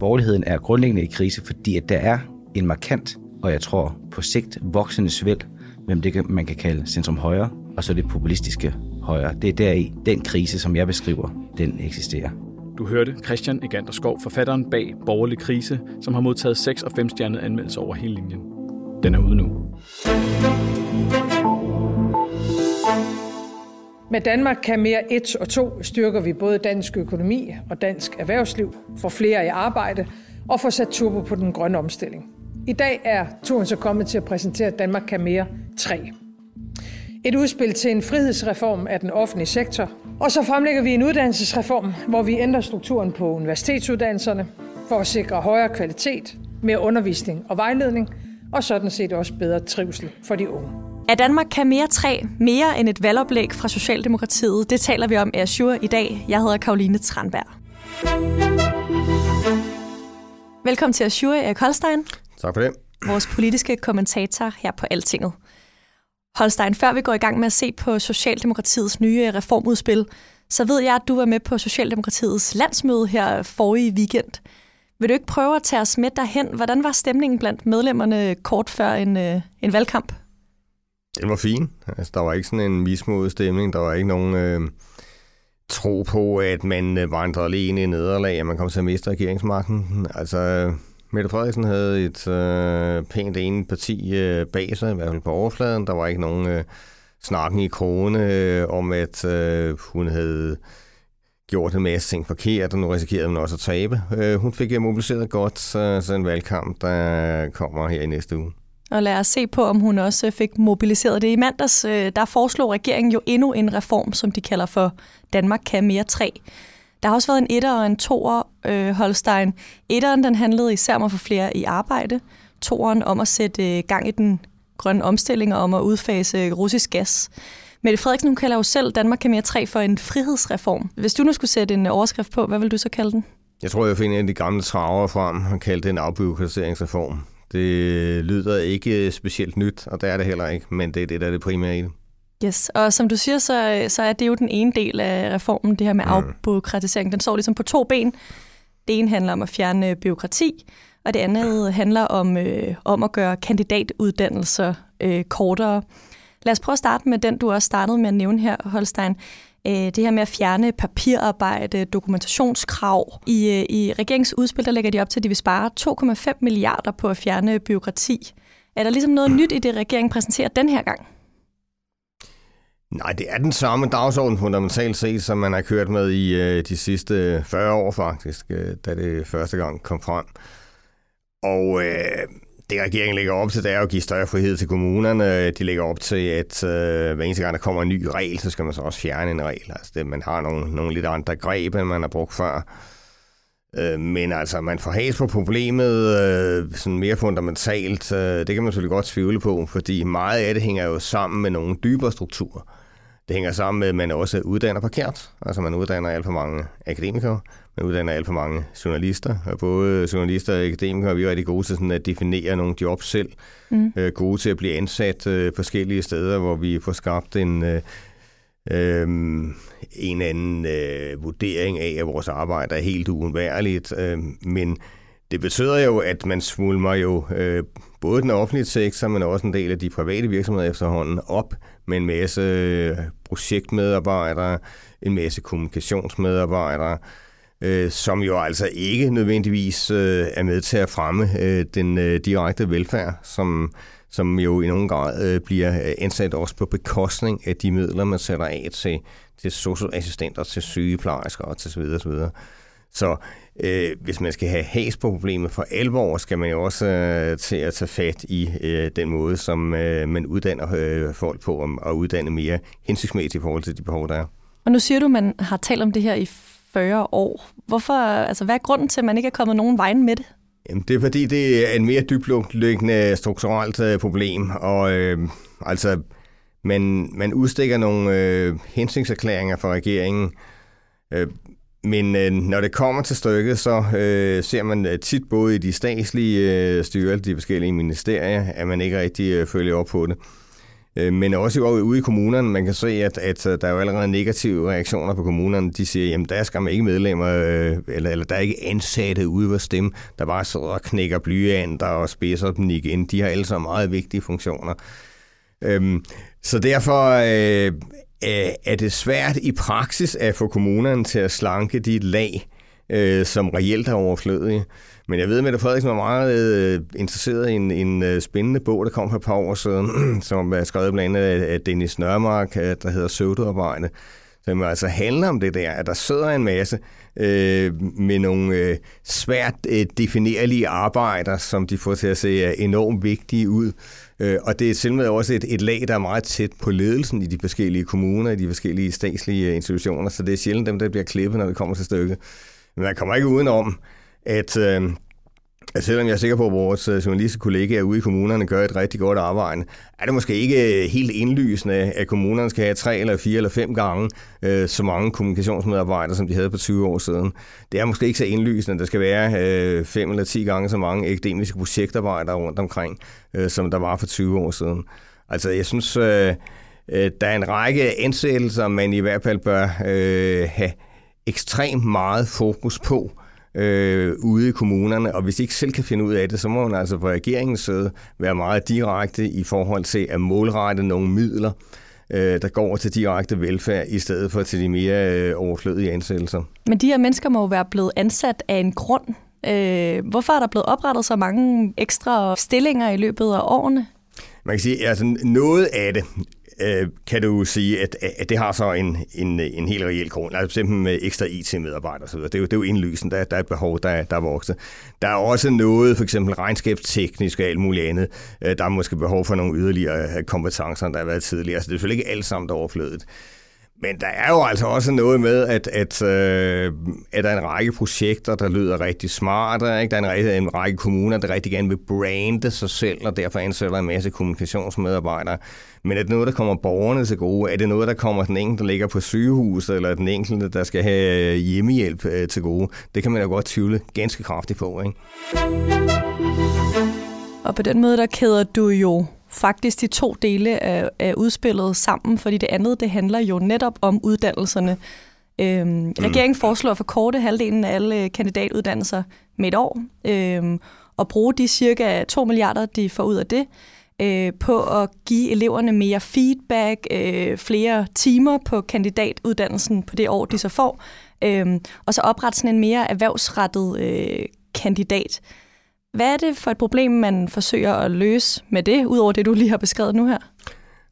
Borgerligheden er grundlæggende i krise, fordi at der er en markant, og jeg tror på sigt voksende svæld, mellem det, man kan kalde centrum højre, og så det populistiske højre. Det er deri, den krise, som jeg beskriver, den eksisterer. Du hørte Christian Egander Skov, forfatteren bag Borgerlig Krise, som har modtaget 6 og 5 stjernede anmeldelser over hele linjen. Den er ude nu. Med Danmark kan mere 1 og 2 styrker vi både dansk økonomi og dansk erhvervsliv, for flere i arbejde og får sat turbo på den grønne omstilling. I dag er turen så kommet til at præsentere Danmark kan mere 3. Et udspil til en frihedsreform af den offentlige sektor. Og så fremlægger vi en uddannelsesreform, hvor vi ændrer strukturen på universitetsuddannelserne for at sikre højere kvalitet, mere undervisning og vejledning, og sådan set også bedre trivsel for de unge. Er Danmark kan mere 3 mere end et valgoplæg fra Socialdemokratiet? Det taler vi om i Azure i dag. Jeg hedder Karoline Tranberg. Velkommen til Azure, Erik Holstein. Tak for det. Vores politiske kommentator her på Altinget. Holstein, før vi går i gang med at se på Socialdemokratiets nye reformudspil, så ved jeg, at du var med på Socialdemokratiets landsmøde her forrige weekend. Vil du ikke prøve at tage os med derhen? Hvordan var stemningen blandt medlemmerne kort før en, øh, en valgkamp? Den var fin. Altså, der var ikke sådan en mismodet stemning. Der var ikke nogen øh, tro på, at man øh, vandrede alene i nederlag, at man kom til at miste regeringsmagten. Altså, øh, Mette Frederiksen havde et øh, pænt ene parti øh, bag sig, i hvert fald på overfladen. Der var ikke nogen øh, snakken i krone øh, om, at øh, hun havde gjort en masse ting forkert, og nu risikerede hun også at tabe. Øh, hun fik mobiliseret godt så, så en valgkamp, der kommer her i næste uge. Og lad os se på, om hun også fik mobiliseret det. I mandags, øh, der foreslog regeringen jo endnu en reform, som de kalder for Danmark kan mere 3. Der har også været en etter og en toer, øh, Holstein. Etteren, den handlede især om at få flere i arbejde. Toeren om at sætte øh, gang i den grønne omstilling og om at udfase russisk gas. Mette Frederiksen, hun kalder jo selv Danmark kan mere 3 for en frihedsreform. Hvis du nu skulle sætte en øh, overskrift på, hvad vil du så kalde den? Jeg tror, jeg finder en af de gamle traver frem og kalde det en afbyråkratiseringsreform. Det lyder ikke specielt nyt, og det er det heller ikke, men det er det, der er det primære i det. Yes, og som du siger, så, så er det jo den ene del af reformen, det her med mm. afbyråkratisering. Den står ligesom på to ben. Det ene handler om at fjerne byråkrati, og det andet handler om, øh, om at gøre kandidatuddannelser øh, kortere. Lad os prøve at starte med den, du også startede med at nævne her, Holstein. Øh, det her med at fjerne papirarbejde, dokumentationskrav. I, øh, I regeringsudspil, der lægger de op til, at de vil spare 2,5 milliarder på at fjerne byråkrati. Er der ligesom noget nyt i det, regeringen præsenterer den her gang? Nej, det er den samme dagsorden fundamentalt set, som man har kørt med i øh, de sidste 40 år faktisk, øh, da det første gang kom frem. Og øh, det regeringen lægger op til, det er at give større frihed til kommunerne. De lægger op til, at øh, hver eneste gang der kommer en ny regel, så skal man så også fjerne en regel. Altså det, man har nogle, nogle lidt andre greb, end man har brugt før. Øh, men altså, man får has på problemet øh, sådan mere fundamentalt. Øh, det kan man selvfølgelig godt tvivle på, fordi meget af det hænger jo sammen med nogle dybere strukturer. Det hænger sammen med, at man også uddanner forkert. Altså man uddanner alt for mange akademikere, man uddanner alt for mange journalister. Og både journalister og akademikere vi er rigtig gode til sådan at definere nogle jobs selv. Mm. Øh, gode til at blive ansat øh, forskellige steder, hvor vi får skabt en, øh, øh, en anden øh, vurdering af, at vores arbejde er helt uundværligt. Øh, men det betyder jo, at man smulmer jo øh, både den offentlige sektor, men også en del af de private virksomheder efterhånden op med en masse øh, projektmedarbejdere, en masse kommunikationsmedarbejdere, øh, som jo altså ikke nødvendigvis øh, er med til at fremme øh, den øh, direkte velfærd, som, som jo i nogen grad øh, bliver øh, ansat også på bekostning af de midler, man sætter af til, til socialassistenter, til sygeplejersker og til så videre, så videre. Så øh, hvis man skal have has på problemet for alvor, skal man jo også øh, til at tage fat i øh, den måde, som øh, man uddanner øh, folk på, og, og uddanne mere hensigtsmæssigt i forhold til de behov, der er. Og nu siger du, at man har talt om det her i 40 år. Hvorfor, altså, hvad er grunden til, at man ikke er kommet nogen vejen med det? Jamen, det er fordi, det er en mere dybliggende strukturelt øh, problem, og øh, altså, man, man udstikker nogle øh, hensynserklæringer fra regeringen, øh, men øh, når det kommer til stykket, så øh, ser man øh, tit både i de statslige øh, styrelser, de forskellige ministerier, at man ikke rigtig øh, følger op på det. Øh, men også ude i kommunerne, man kan se, at, at øh, der er jo allerede negative reaktioner på kommunerne. De siger, jamen der skal man ikke medlemmer, øh, eller, eller der er ikke ansatte ude hos dem, der bare sidder og knækker blyanter og spidser dem igen. De har alle sammen meget vigtige funktioner. Øhm, så derfor øh, Øh, er det svært i praksis at få kommunerne til at slanke de lag, øh, som reelt er overflødige. Men jeg ved, at Mette Frederiksen var meget øh, interesseret i en, en øh, spændende bog, der kom for et par år siden, som er skrevet blandt andet af Dennis Nørmark, øh, der hedder Søvdearbejde, som altså handler om det der, at der sidder en masse øh, med nogle øh, svært øh, definerlige arbejder, som de får til at se enormt vigtige ud. Øh, og det er simpelthen også et, et lag, der er meget tæt på ledelsen i de forskellige kommuner, i de forskellige statslige øh, institutioner, så det er sjældent dem, der bliver klippet, når det kommer til stykket. Men man kommer ikke udenom, at, øh, at selvom jeg er sikker på, at vores journalistiske journalistkollegaer ude i kommunerne gør et rigtig godt arbejde, er det måske ikke øh, helt indlysende, at kommunerne skal have tre eller fire eller fem gange øh, så mange kommunikationsmedarbejdere, som de havde for 20 år siden. Det er måske ikke så indlysende, at der skal være øh, fem eller ti gange så mange akademiske projektarbejdere rundt omkring, øh, som der var for 20 år siden. Altså, jeg synes, øh, øh, der er en række ansættelser, man i hvert fald bør øh, have ekstremt meget fokus på øh, ude i kommunerne, og hvis de ikke selv kan finde ud af det, så må man altså på regeringens side være meget direkte i forhold til at målrette nogle midler, øh, der går til direkte velfærd, i stedet for til de mere øh, overflødige ansættelser. Men de her mennesker må jo være blevet ansat af en grund. Øh, hvorfor er der blevet oprettet så mange ekstra stillinger i løbet af årene? Man kan sige, at altså noget af det øh, kan du sige, at, at det har så en, en, en helt reel grund. Altså simpelthen med ekstra IT-medarbejdere osv. Det er jo, det er jo indlysende, der, der er et behov, der, der er vokset. Der er også noget, for eksempel regnskabsteknisk og alt muligt andet. Øh, der er måske behov for nogle yderligere øh, kompetencer, der har været tidligere. Så det er selvfølgelig ikke alt sammen, der er overflødet. Men der er jo altså også noget med, at, at, øh, at der er en række projekter, der lyder rigtig smarte. Ikke? Der er en, en række kommuner, der rigtig gerne vil brande sig selv, og derfor ansætter en masse kommunikationsmedarbejdere. Men er det noget, der kommer borgerne til gode? Er det noget, der kommer den enkelte, der ligger på sygehuset, eller den enkelte, der skal have øh, hjemmehjælp øh, til gode? Det kan man jo godt tvivle ganske kraftigt på. Ikke? Og på den måde, der kæder du jo faktisk de to dele af, af udspillet sammen, fordi det andet, det handler jo netop om uddannelserne. Øhm, mm. Regeringen foreslår at forkorte halvdelen af alle kandidatuddannelser med et år, øhm, og bruge de cirka 2 milliarder, de får ud af det, øh, på at give eleverne mere feedback, øh, flere timer på kandidatuddannelsen på det år, de så får, øh, og så oprette sådan en mere erhvervsrettet øh, kandidat. Hvad er det for et problem, man forsøger at løse med det, udover det, du lige har beskrevet nu her?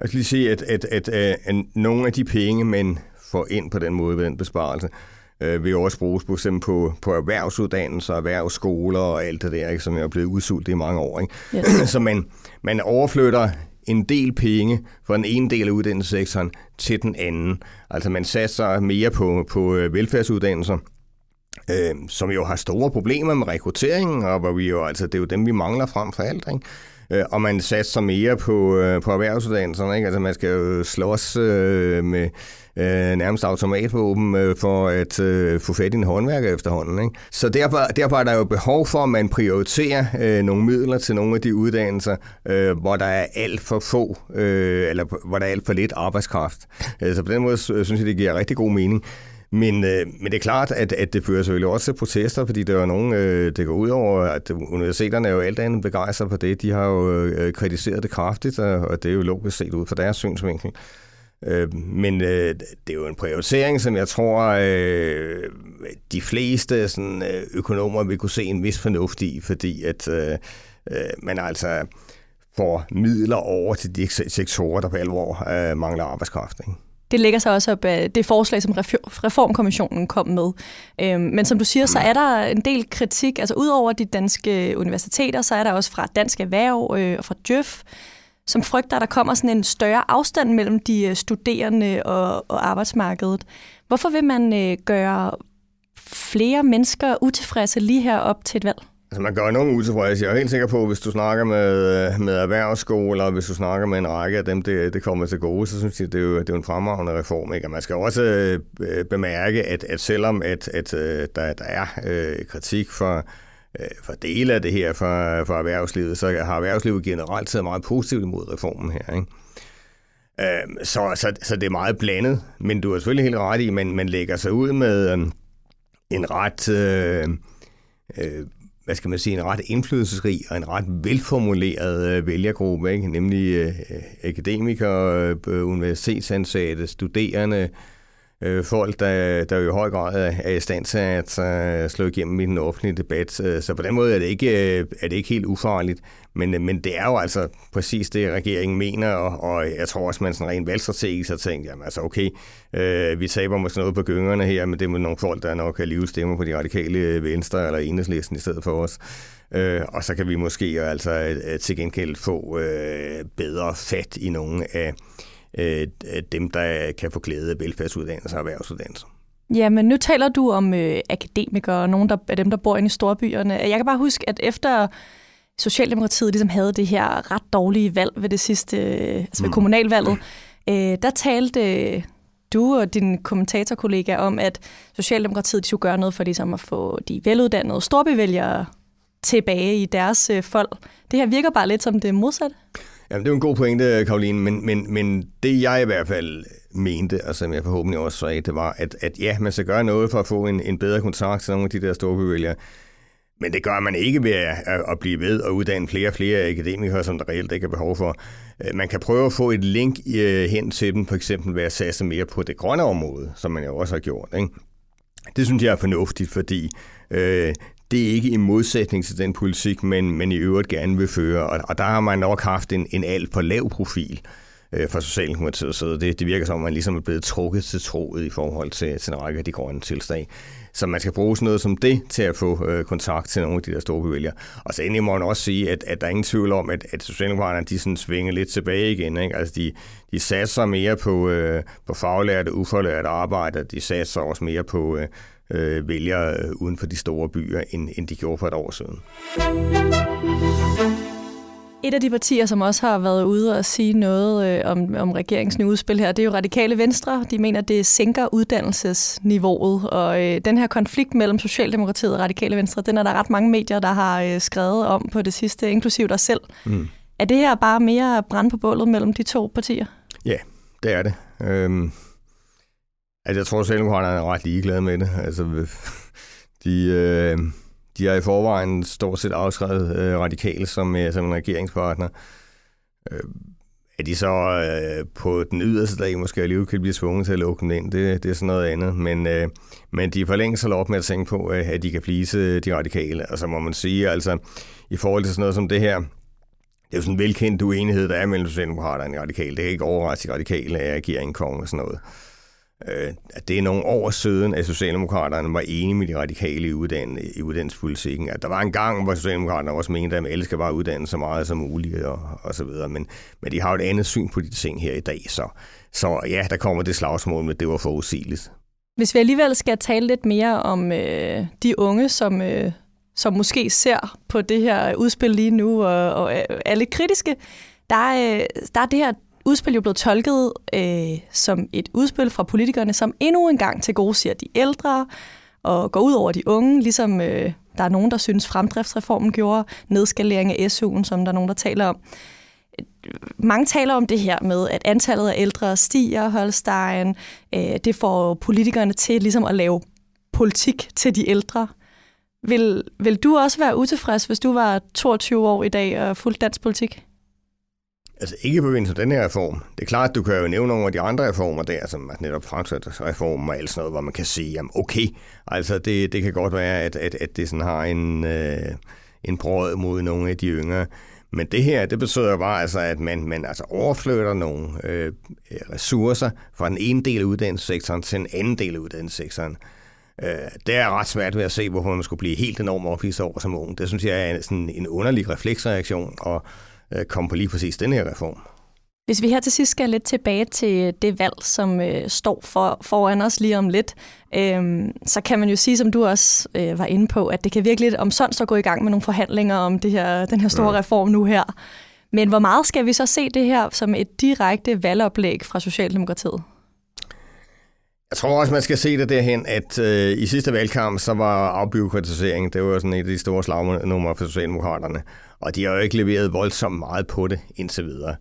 Jeg skal lige sige, at, at, at, at, at nogle af de penge, man får ind på den måde ved den besparelse, øh, vil også bruges på, på, på erhvervsuddannelser, erhvervsskoler og alt det der, ikke, som er blevet udsultet i mange år. Ikke? Yes. Så man, man overflytter en del penge fra den ene del af uddannelsessektoren til den anden. Altså man satser mere på, på øh, velfærdsuddannelser, øh, som jo har store problemer med rekrutteringen, og hvor vi jo, altså, det er jo dem, vi mangler frem for alt. Ikke? Øh, og man satser mere på, øh, på erhvervsuddannelserne. Ikke? Altså man skal jo slås øh, med øh, nærmest automatvåben øh, for at øh, få fat i en håndværker efterhånden. Ikke? Så derfor, derfor er der jo behov for, at man prioriterer øh, nogle midler til nogle af de uddannelser, øh, hvor der er alt for få, øh, eller hvor der er alt for lidt arbejdskraft. Øh, så på den måde synes jeg, det giver rigtig god mening. Men, øh, men det er klart, at, at det fører selvfølgelig også til protester, fordi der er nogen, øh, det går ud over, at universiteterne er jo alt andet begejstret på det. De har jo øh, kritiseret det kraftigt, og, og det er jo logisk set ud fra deres synsvinkel. Øh, men øh, det er jo en prioritering, som jeg tror, øh, de fleste sådan, øh, økonomer vil kunne se en vis fornuft i, fordi at øh, øh, man altså får midler over til de sektorer, der på alvor øh, mangler arbejdskraft. Ikke? Det ligger sig også op af det forslag, som Reformkommissionen kom med. Øhm, men som du siger, så er der en del kritik. Altså udover de danske universiteter, så er der også fra Dansk Erhverv øh, og fra Djøf, som frygter, at der kommer sådan en større afstand mellem de øh, studerende og, og arbejdsmarkedet. Hvorfor vil man øh, gøre flere mennesker utilfredse lige her op til et valg? Altså man gør nogen utilfredse. Jeg er helt sikker på, at hvis du snakker med, med erhvervsskoler, hvis du snakker med en række af dem, det, det kommer til gode, så synes jeg, det er jo, det er jo en fremragende reform. Ikke? Og man skal også øh, øh bemærke, at, at selvom at, at, øh, der, der er øh, kritik for, øh, for dele af det her for, for erhvervslivet, så har erhvervslivet generelt taget meget positivt imod reformen her. Ikke? Øh, så, så, så det er meget blandet, men du har selvfølgelig helt ret i, at man, man lægger sig ud med øh, en ret... Øh, øh, hvad skal man sige, en ret indflydelsesrig og en ret velformuleret øh, vælgergruppe, ikke? nemlig øh, akademikere, øh, universitetsansatte, studerende, øh, folk, der, der jo i høj grad er i stand til at uh, slå igennem i den offentlige debat. Øh, så på den måde er det ikke, øh, er det ikke helt ufarligt. Men, øh, men det er jo altså præcis det, regeringen mener, og, og jeg tror også, man sådan rent valgstrategisk har tænkt, jamen altså okay, øh, vi taber måske noget på gyngerne her, men det er nogle folk, der nok alligevel stemmer på de radikale venstre eller enhedslisten i stedet for os. Øh, og så kan vi måske altså til gengæld få øh, bedre fat i nogle af øh, dem, der kan få glæde af velfærdsuddannelser og erhvervsuddannelser. Ja, men nu taler du om øh, akademikere og nogle der, af dem, der bor inde i storbyerne. Jeg kan bare huske, at efter Socialdemokratiet ligesom havde det her ret dårlige valg ved det sidste, øh, altså ved mm. kommunalvalget, øh, der talte du og din kommentatorkollega om, at Socialdemokratiet skulle gøre noget for ligesom at få de veluddannede storbyvælgere tilbage i deres øh, folk. Det her virker bare lidt som det modsatte. Jamen, det er en god pointe, Karoline, men, men, men det jeg i hvert fald mente, og som jeg forhåbentlig også sagde, det var, at, at ja, man skal gøre noget for at få en, en bedre kontakt til nogle af de der store bevægelser. Men det gør man ikke ved at, at blive ved og uddanne flere og flere akademikere, som der reelt ikke er behov for. Øh, man kan prøve at få et link øh, hen til dem, for eksempel ved at satse mere på det grønne område, som man jo også har gjort. Ikke? Det synes jeg er fornuftigt, fordi øh, det er ikke i modsætning til den politik, men, men i øvrigt gerne vil føre. Og, og der har man nok haft en, en alt for lav profil øh, fra Socialdemokratiet, så det, det virker som, at man ligesom er blevet trukket til troet i forhold til, til en række af de grønne tilstag. Så man skal bruge sådan noget som det til at få øh, kontakt til nogle af de der store bevælgere. Og så endelig må man også sige, at, at der er ingen tvivl om, at, at Socialdemokraterne de sådan svinger lidt tilbage igen. Ikke? Altså de, de satser mere på, øh, på faglærte, ufaglærte arbejde, de satser også mere på, øh, øh, vælgere øh, uden for de store byer, end, end de gjorde for et år siden. Et af de partier, som også har været ude og sige noget øh, om, om regeringens nye udspil her, det er jo Radikale Venstre. De mener, det sænker uddannelsesniveauet, og øh, den her konflikt mellem Socialdemokratiet og Radikale Venstre, den er der ret mange medier, der har øh, skrevet om på det sidste, inklusiv dig selv. Mm. Er det her bare mere brand på bålet mellem de to partier? Ja, det er det. Øhm, Altså, jeg tror, at Socialdemokraterne er ret ligeglade med det. Altså, de, øh, de har i forvejen stort set afskrevet øh, radikale som, øh, som en regeringspartner. Øh, at de så øh, på den yderste dag måske alligevel kan blive tvunget til at lukke den ind, det, det er sådan noget andet. Men, øh, men de for længe så op med at tænke på, øh, at de kan plise øh, de radikale. Og så må man sige, altså i forhold til sådan noget som det her, det er jo sådan en velkendt uenighed, der er mellem Socialdemokraterne og radikale. Det er ikke overraskende, at radikale er regeringen kommer og sådan noget øh, at det er nogle år siden, at Socialdemokraterne var enige med de radikale i, uddann i uddannelsespolitikken. At der var en gang, hvor Socialdemokraterne også mente, at alle skal bare uddanne så meget som muligt og, og så videre. Men, men de har jo et andet syn på de ting her i dag. Så, så ja, der kommer det slagsmål, men det var forudsigeligt. Hvis vi alligevel skal tale lidt mere om øh, de unge, som, øh, som måske ser på det her udspil lige nu og, og er lidt kritiske, der, øh, der er det her udspil jo blevet tolket øh, som et udspil fra politikerne, som endnu en gang til gode siger de ældre og går ud over de unge, ligesom øh, der er nogen, der synes fremdriftsreformen gjorde, nedskalering af SU'en, som der er nogen, der taler om. Mange taler om det her med, at antallet af ældre stiger, Holstein. Øh, det får politikerne til ligesom at lave politik til de ældre. Vil, vil du også være utilfreds, hvis du var 22 år i dag og fuldt dansk politik? Altså ikke i forbindelse med den her reform. Det er klart, at du kan jo nævne nogle af de andre reformer der, som er netop fremtidsreformen og alt sådan noget, hvor man kan sige, jamen okay, altså det, det kan godt være, at, at, at det sådan har en, øh, en brød mod nogle af de yngre. Men det her, det betyder bare altså, at man, man altså overflytter nogle øh, ressourcer fra den ene del af uddannelsessektoren til en anden del af uddannelsessektoren. Øh, det er ret svært ved at se, hvorfor man skulle blive helt enormt opvist over som ung. Det synes jeg er sådan en underlig refleksreaktion, og øh, komme på lige præcis den her reform. Hvis vi her til sidst skal lidt tilbage til det valg, som øh, står for, foran os lige om lidt, øh, så kan man jo sige, som du også øh, var inde på, at det kan virkelig om sådan så gå i gang med nogle forhandlinger om det her, den her store reform nu her. Men hvor meget skal vi så se det her som et direkte valgoplæg fra Socialdemokratiet? Jeg tror også, man skal se det derhen, at øh, i sidste valgkamp, så var afbyråkratisering, det var sådan et af de store slagnumre for Socialdemokraterne, og de har jo ikke leveret voldsomt meget på det indtil videre.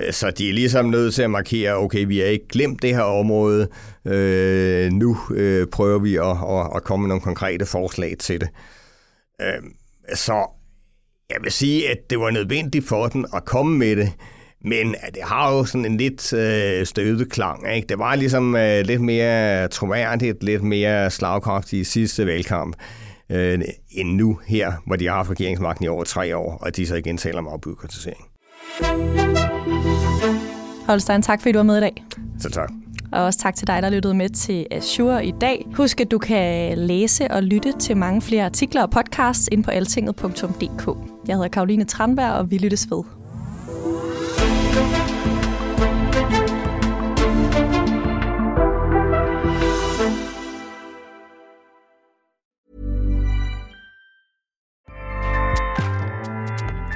Øh, så de er ligesom nødt til at markere, okay, vi har ikke glemt det her område, øh, nu øh, prøver vi at, at, at komme med nogle konkrete forslag til det. Øh, så jeg vil sige, at det var nødvendigt for den at komme med det, men det har jo sådan en lidt øh, støvet klang. Ikke? Det var ligesom øh, lidt mere troværdigt, lidt mere slagkraftigt i sidste valgkamp, øh, end nu her, hvor de har haft regeringsmagten i over tre år, og de så igen taler om afbyråkratisering. Holstein, tak fordi du var med i dag. Så tak. Og også tak til dig, der lyttede med til Azure i dag. Husk, at du kan læse og lytte til mange flere artikler og podcasts ind på altinget.dk. Jeg hedder Karoline Tranberg, og vi lyttes ved.